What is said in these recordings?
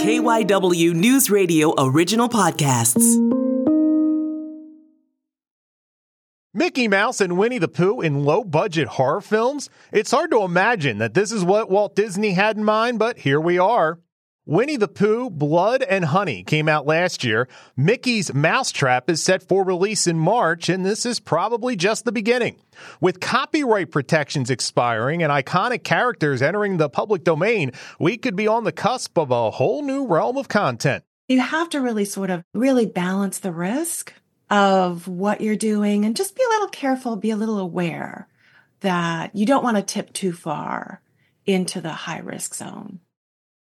KYW News Radio original podcasts. Mickey Mouse and Winnie the Pooh in low budget horror films? It's hard to imagine that this is what Walt Disney had in mind, but here we are. Winnie the Pooh, Blood and Honey came out last year. Mickey's Mousetrap is set for release in March, and this is probably just the beginning. With copyright protections expiring and iconic characters entering the public domain, we could be on the cusp of a whole new realm of content. You have to really sort of really balance the risk of what you're doing and just be a little careful, be a little aware that you don't want to tip too far into the high risk zone.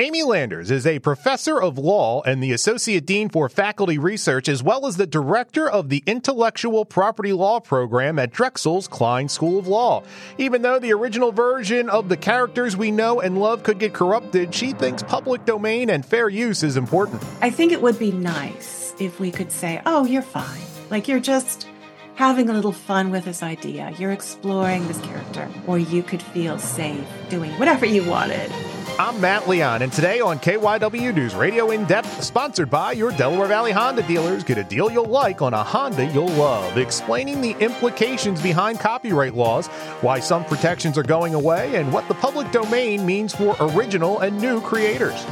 Amy Landers is a professor of law and the associate dean for faculty research, as well as the director of the intellectual property law program at Drexel's Kline School of Law. Even though the original version of the characters we know and love could get corrupted, she thinks public domain and fair use is important. I think it would be nice if we could say, oh, you're fine. Like you're just having a little fun with this idea. You're exploring this character, or you could feel safe doing whatever you wanted. I'm Matt Leon, and today on KYW News Radio In Depth, sponsored by your Delaware Valley Honda dealers, get a deal you'll like on a Honda you'll love, explaining the implications behind copyright laws, why some protections are going away, and what the public domain means for original and new creators.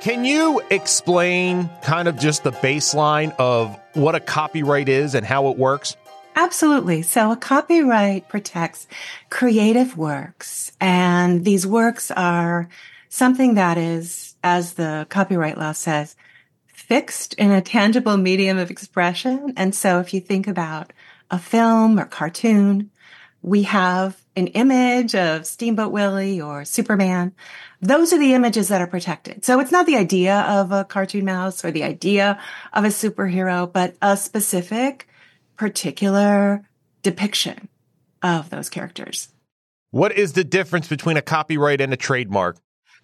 Can you explain kind of just the baseline of what a copyright is and how it works? Absolutely. So a copyright protects creative works and these works are something that is, as the copyright law says, fixed in a tangible medium of expression. And so if you think about a film or cartoon, we have an image of Steamboat Willie or Superman. Those are the images that are protected. So it's not the idea of a cartoon mouse or the idea of a superhero, but a specific particular depiction of those characters. What is the difference between a copyright and a trademark?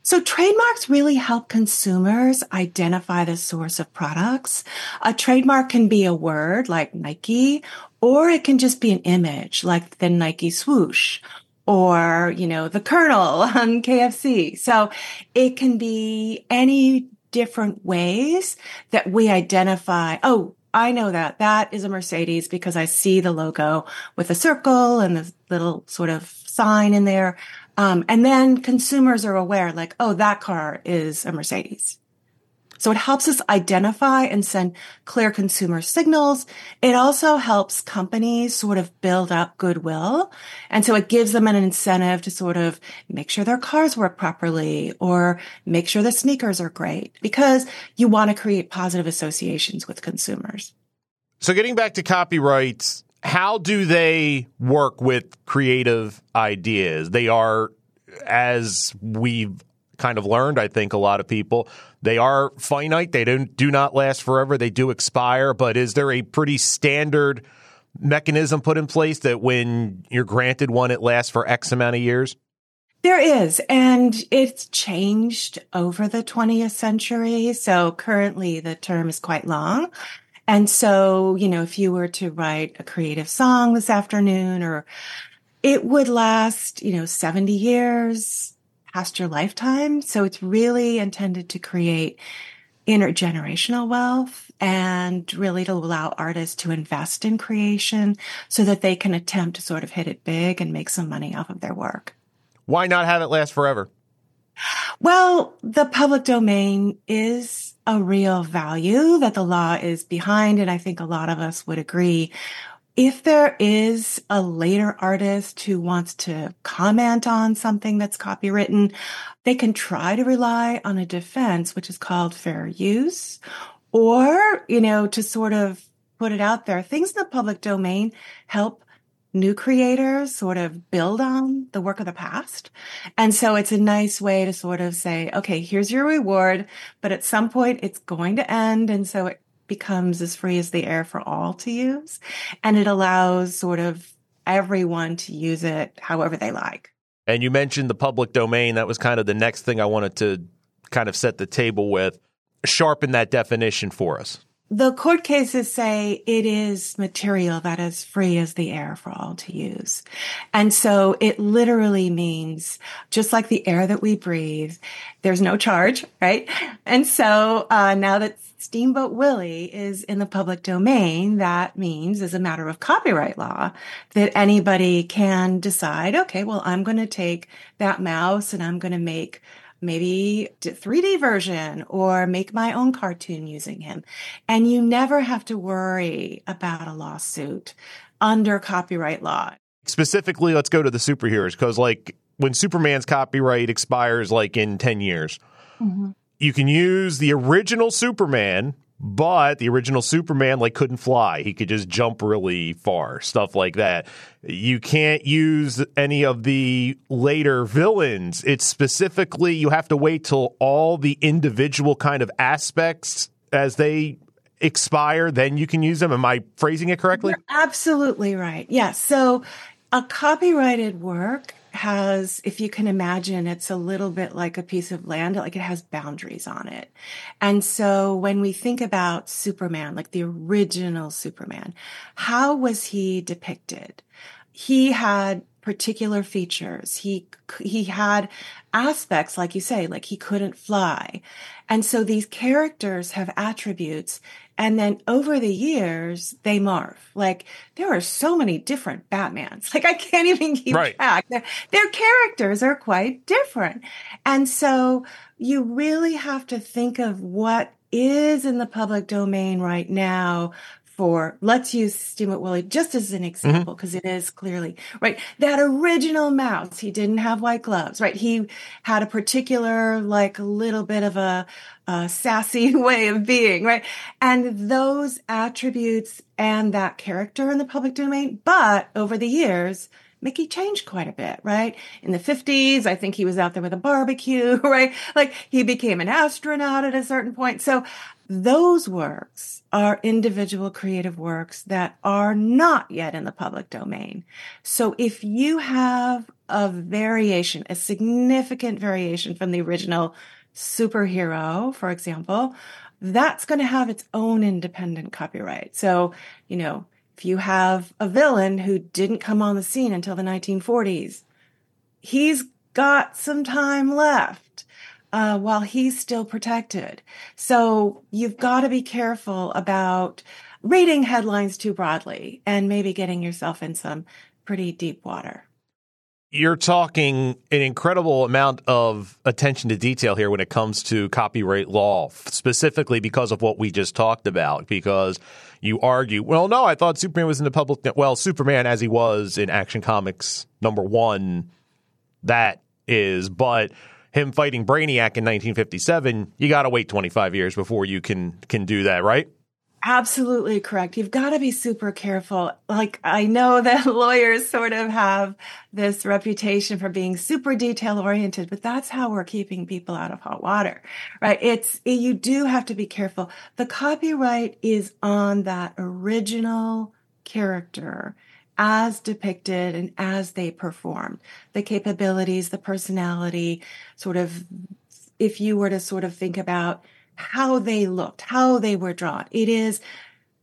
So trademarks really help consumers identify the source of products. A trademark can be a word like Nike, or it can just be an image like the Nike swoosh or, you know, the Colonel on KFC. So it can be any different ways that we identify, oh, I know that that is a Mercedes because I see the logo with a circle and the little sort of sign in there. Um, and then consumers are aware like, oh, that car is a Mercedes. So it helps us identify and send clear consumer signals. It also helps companies sort of build up goodwill. And so it gives them an incentive to sort of make sure their cars work properly or make sure the sneakers are great because you want to create positive associations with consumers. So getting back to copyrights, how do they work with creative ideas? They are, as we've kind of learned, I think a lot of people, they are finite. They don't do not last forever. They do expire. But is there a pretty standard mechanism put in place that when you're granted one, it lasts for X amount of years? There is, and it's changed over the 20th century. So currently the term is quite long. And so, you know, if you were to write a creative song this afternoon or it would last, you know, 70 years past your lifetime. So it's really intended to create intergenerational wealth and really to allow artists to invest in creation so that they can attempt to sort of hit it big and make some money off of their work. Why not have it last forever? Well, the public domain is a real value that the law is behind. And I think a lot of us would agree if there is a later artist who wants to comment on something that's copywritten, they can try to rely on a defense, which is called fair use, or, you know, to sort of put it out there. Things in the public domain help new creators sort of build on the work of the past. And so it's a nice way to sort of say, okay, here's your reward, but at some point it's going to end. And so it becomes as free as the air for all to use. And it allows sort of everyone to use it however they like. And you mentioned the public domain. That was kind of the next thing I wanted to kind of set the table with. Sharpen that definition for us. The court cases say it is material that is free as the air for all to use. And so it literally means just like the air that we breathe, there's no charge, right? And so uh, now that Steamboat Willie is in the public domain, that means as a matter of copyright law that anybody can decide, okay, well, I'm going to take that mouse and I'm going to make maybe 3D version or make my own cartoon using him. And you never have to worry about a lawsuit under copyright law. Specifically, let's go to the superheroes because, like, when Superman's copyright expires, like in 10 years, mm-hmm. you can use the original Superman but the original Superman like couldn't fly. He could just jump really far, stuff like that. You can't use any of the later villains. It's specifically you have to wait till all the individual kind of aspects as they expire, then you can use them. Am I phrasing it correctly? You're absolutely right. Yes. So a copyrighted work has, if you can imagine, it's a little bit like a piece of land, like it has boundaries on it. And so when we think about Superman, like the original Superman, how was he depicted? He had particular features. He, he had aspects, like you say, like he couldn't fly. And so these characters have attributes and then over the years, they morph. Like there are so many different Batmans. Like I can't even keep right. track. Their, their characters are quite different. And so you really have to think of what is in the public domain right now for let's use Steamboat Willie just as an example because mm-hmm. clearly right that original mouse he didn't have white gloves right he had a particular like a little bit of a, a sassy way of being right and those attributes and that character in the public domain but over the years Mickey changed quite a bit, right? In the 50s, I think he was out there with a barbecue, right? Like he became an astronaut at a certain point. So those works are individual creative works that are not yet in the public domain. So if you have a variation, a significant variation from the original superhero, for example, that's going to have its own independent copyright. So, you know, if you have a villain who didn't come on the scene until the 1940s, he's got some time left uh, while he's still protected. So you've got to be careful about reading headlines too broadly and maybe getting yourself in some pretty deep water. You're talking an incredible amount of attention to detail here when it comes to copyright law, specifically because of what we just talked about. Because you argue, well, no, I thought Superman was in the public. Well, Superman, as he was in Action Comics number one, that is, but him fighting Brainiac in 1957, you got to wait 25 years before you can can do that, right? Absolutely correct. You've got to be super careful. Like I know that lawyers sort of have this reputation for being super detail oriented, but that's how we're keeping people out of hot water, right? It's, you do have to be careful. The copyright is on that original character as depicted and as they performed. The capabilities, the personality, sort of, if you were to sort of think about how they looked, how they were drawn, it is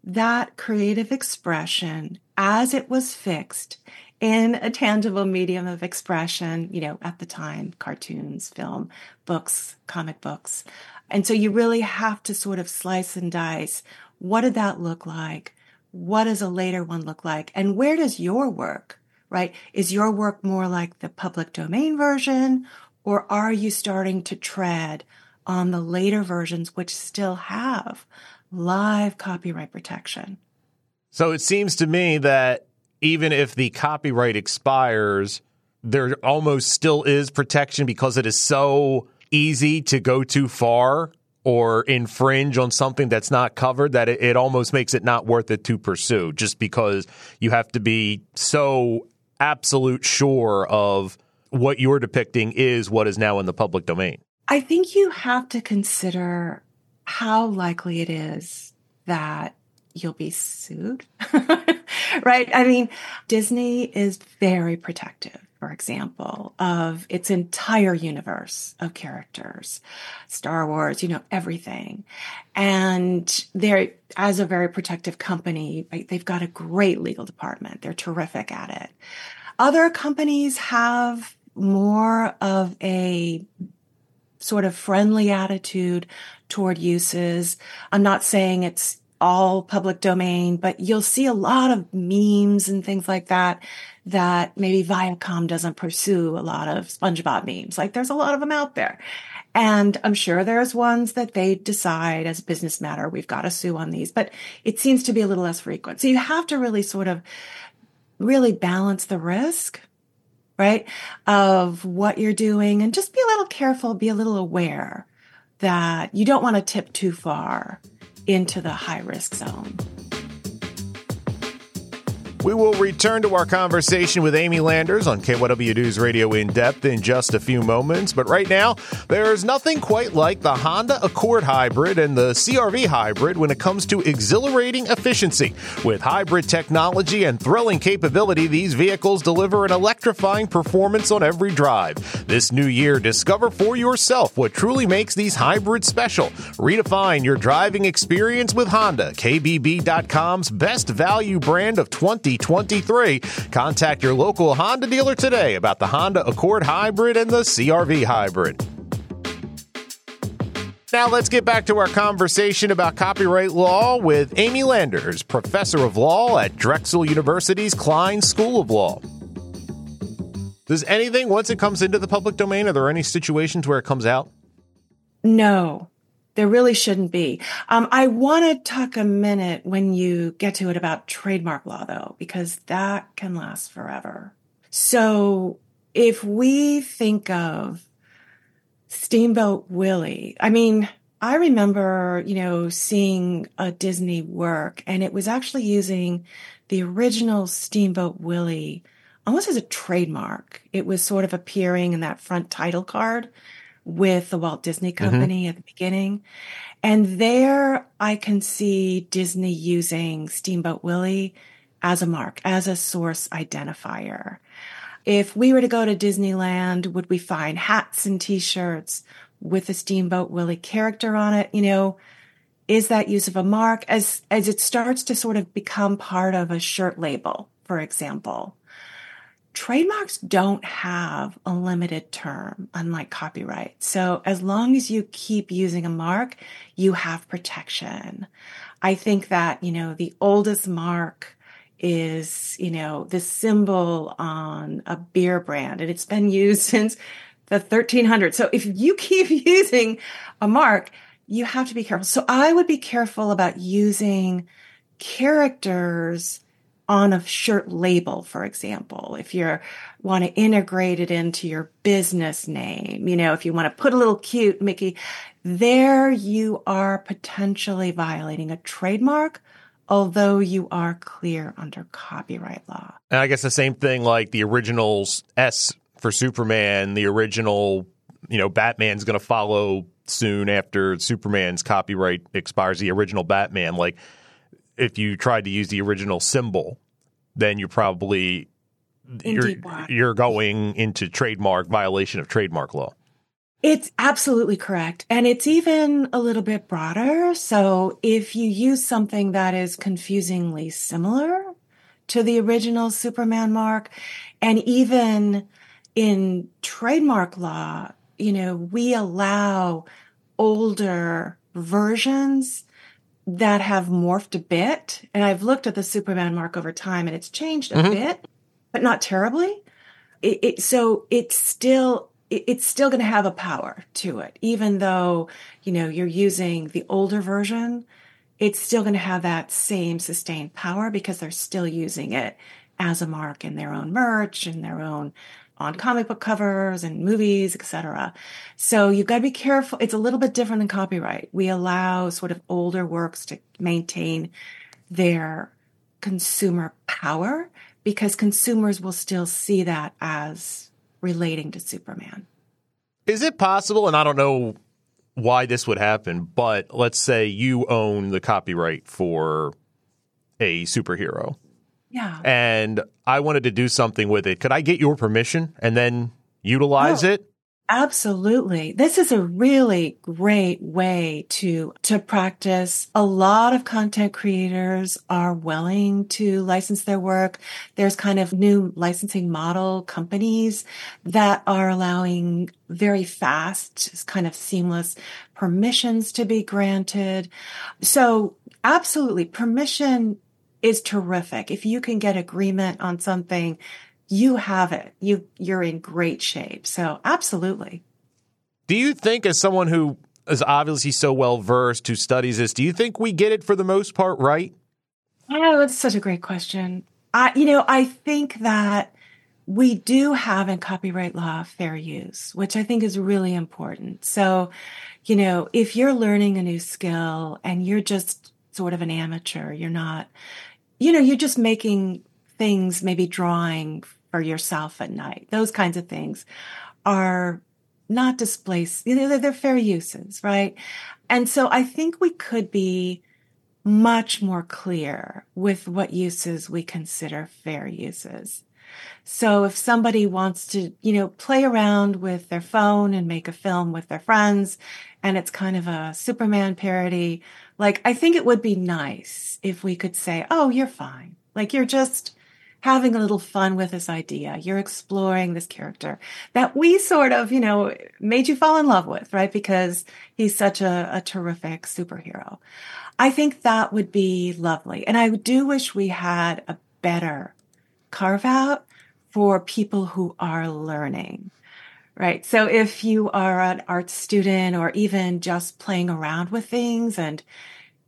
that creative expression as it was fixed in a tangible medium of expression, you know, at the time, cartoons, film, books, comic books. And so you really have to sort of slice and dice. What did that look like? What does a later one look like? And where does your work, right? Is your work more like the public domain version or are you starting to tread on the later versions which still have live copyright protection? So it seems to me that even if the copyright expires, there almost still is protection because it is so easy to go too far or infringe on something that's not covered that it, it, almost makes it not worth it to pursue just because you have to be so absolute sure of what you're depicting is what is now in the public domain. I think you have to consider how likely it is that you'll be sued. right? I mean, Disney is very protective for example, of its entire universe of characters, Star Wars, you know, everything. And they're, as a very protective company, they've got a great legal department. They're terrific at it. Other companies have more of a sort of friendly attitude toward uses. I'm not saying it's all public domain, but you'll see a lot of memes and things like that that maybe Viacom doesn't pursue a lot of SpongeBob memes. Like there's a lot of them out there. And I'm sure there's ones that they decide as a business matter, we've got to sue on these, but it seems to be a little less frequent. So you have to really sort of really balance the risk, right? Of what you're doing and just be a little careful, be a little aware that you don't want to tip too far into the high risk zone. We will return to our conversation with Amy Landers on KYW News Radio in depth in just a few moments. But right now, there's nothing quite like the Honda Accord Hybrid and the CRV Hybrid when it comes to exhilarating efficiency. With hybrid technology and thrilling capability, these vehicles deliver an electrifying performance on every drive. This new year, discover for yourself what truly makes these hybrids special. Redefine your driving experience with Honda, KBB.com's best value brand of 20 2023. Contact your local Honda dealer today about the Honda Accord Hybrid and the CRV Hybrid. Now let's get back to our conversation about copyright law with Amy Landers, professor of law at Drexel University's Kline School of Law. Does anything, once it comes into the public domain, are there any situations where it comes out? No, there really shouldn't be. Um, I want to talk a minute when you get to it about trademark law, though, because that can last forever. So if we think of Steamboat Willie, I mean, I remember, you know, seeing a Disney work and it was actually using the original Steamboat Willie almost as a trademark. It was sort of appearing in that front title card with the Walt Disney mm-hmm. Company mm-hmm. at the beginning. And there I can see Disney using Steamboat Willie as a mark, as a source identifier. If we were to go to Disneyland, would we find hats and t-shirts with a Steamboat Willie character on it? You know, is that use of a mark as, as it starts to sort of become part of a shirt label, for example? Trademarks don't have a limited term, unlike copyright. So as long as you keep using a mark, you have protection. I think that, you know, the oldest mark is, you know, the symbol on a beer brand and it's been used since the 1300s. So if you keep using a mark, you have to be careful. So I would be careful about using characters on a shirt label, for example, if you want to integrate it into your business name, you know, if you want to put a little cute Mickey, there you are potentially violating a trademark, although you are clear under copyright law. And I guess the same thing like the originals S for Superman, the original, you know, Batman's going to follow soon after Superman's copyright expires, the original Batman. Like, if you tried to use the original symbol, then you're probably you're you're going into trademark violation of trademark law. It's absolutely correct. And it's even a little bit broader. So if you use something that is confusingly similar to the original Superman mark, and even in trademark law, you know, we allow older versions that have morphed a bit. And I've looked at the Superman mark over time and it's changed a mm-hmm. bit, but not terribly. It, it, so it's still it, it's still going to have a power to it, even though you know you're using the older version. It's still going to have that same sustained power because they're still using it as a mark in their own merch and their own on comic book covers and movies, etc. So you've got to be careful. It's a little bit different than copyright. We allow sort of older works to maintain their consumer power because consumers will still see that as relating to Superman. Is it possible, and I don't know why this would happen, but let's say you own the copyright for a superhero Yeah. And I wanted to do something with it. Could I get your permission and then utilize Oh. it? Absolutely. This is a really great way to, to practice. A lot of content creators are willing to license their work. There's kind of new licensing model companies that are allowing very fast, kind of seamless permissions to be granted. So absolutely permission is terrific. If you can get agreement on something, you have it. You you're in great shape. So absolutely. Do you think, as someone who is obviously so well versed, who studies this, do you think we get it for the most part right? Oh, that's such a great question. I you know, I think that we do have in copyright law fair use, which I think is really important. So, you know, if you're learning a new skill and you're just sort of an amateur, you're not, you know, you're just making things, maybe drawing for yourself at night, those kinds of things are not displaced, you know, they're, they're fair uses, right? And so I think we could be much more clear with what uses we consider fair uses. So if somebody wants to, you know, play around with their phone and make a film with their friends and it's kind of a Superman parody, like I think it would be nice if we could say, "Oh, you're fine." Like you're just having a little fun with this idea. You're exploring this character that we sort of, you know, made you fall in love with, right? Because he's such a, a terrific superhero. I think that would be lovely. And I do wish we had a better carve out for people who are learning. Right. So if you are an art student or even just playing around with things and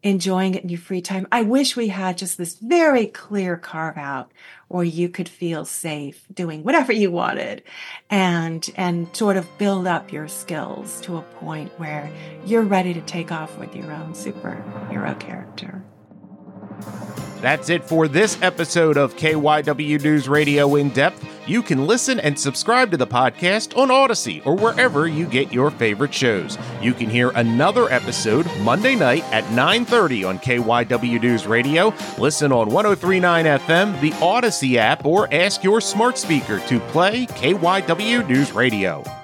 enjoying it in your free time, I wish we had just this very clear carve out where you could feel safe doing whatever you wanted and and sort of build up your skills to a point where you're ready to take off with your own superhero character. That's it for this episode of KYW News Radio In Depth. You can listen and subscribe to the podcast on Audacy or wherever you get your favorite shows. You can hear another episode Monday night at 9:30 on KYW News Radio. Listen on 1039 FM, the Audacy app, or ask your smart speaker to play KYW News Radio.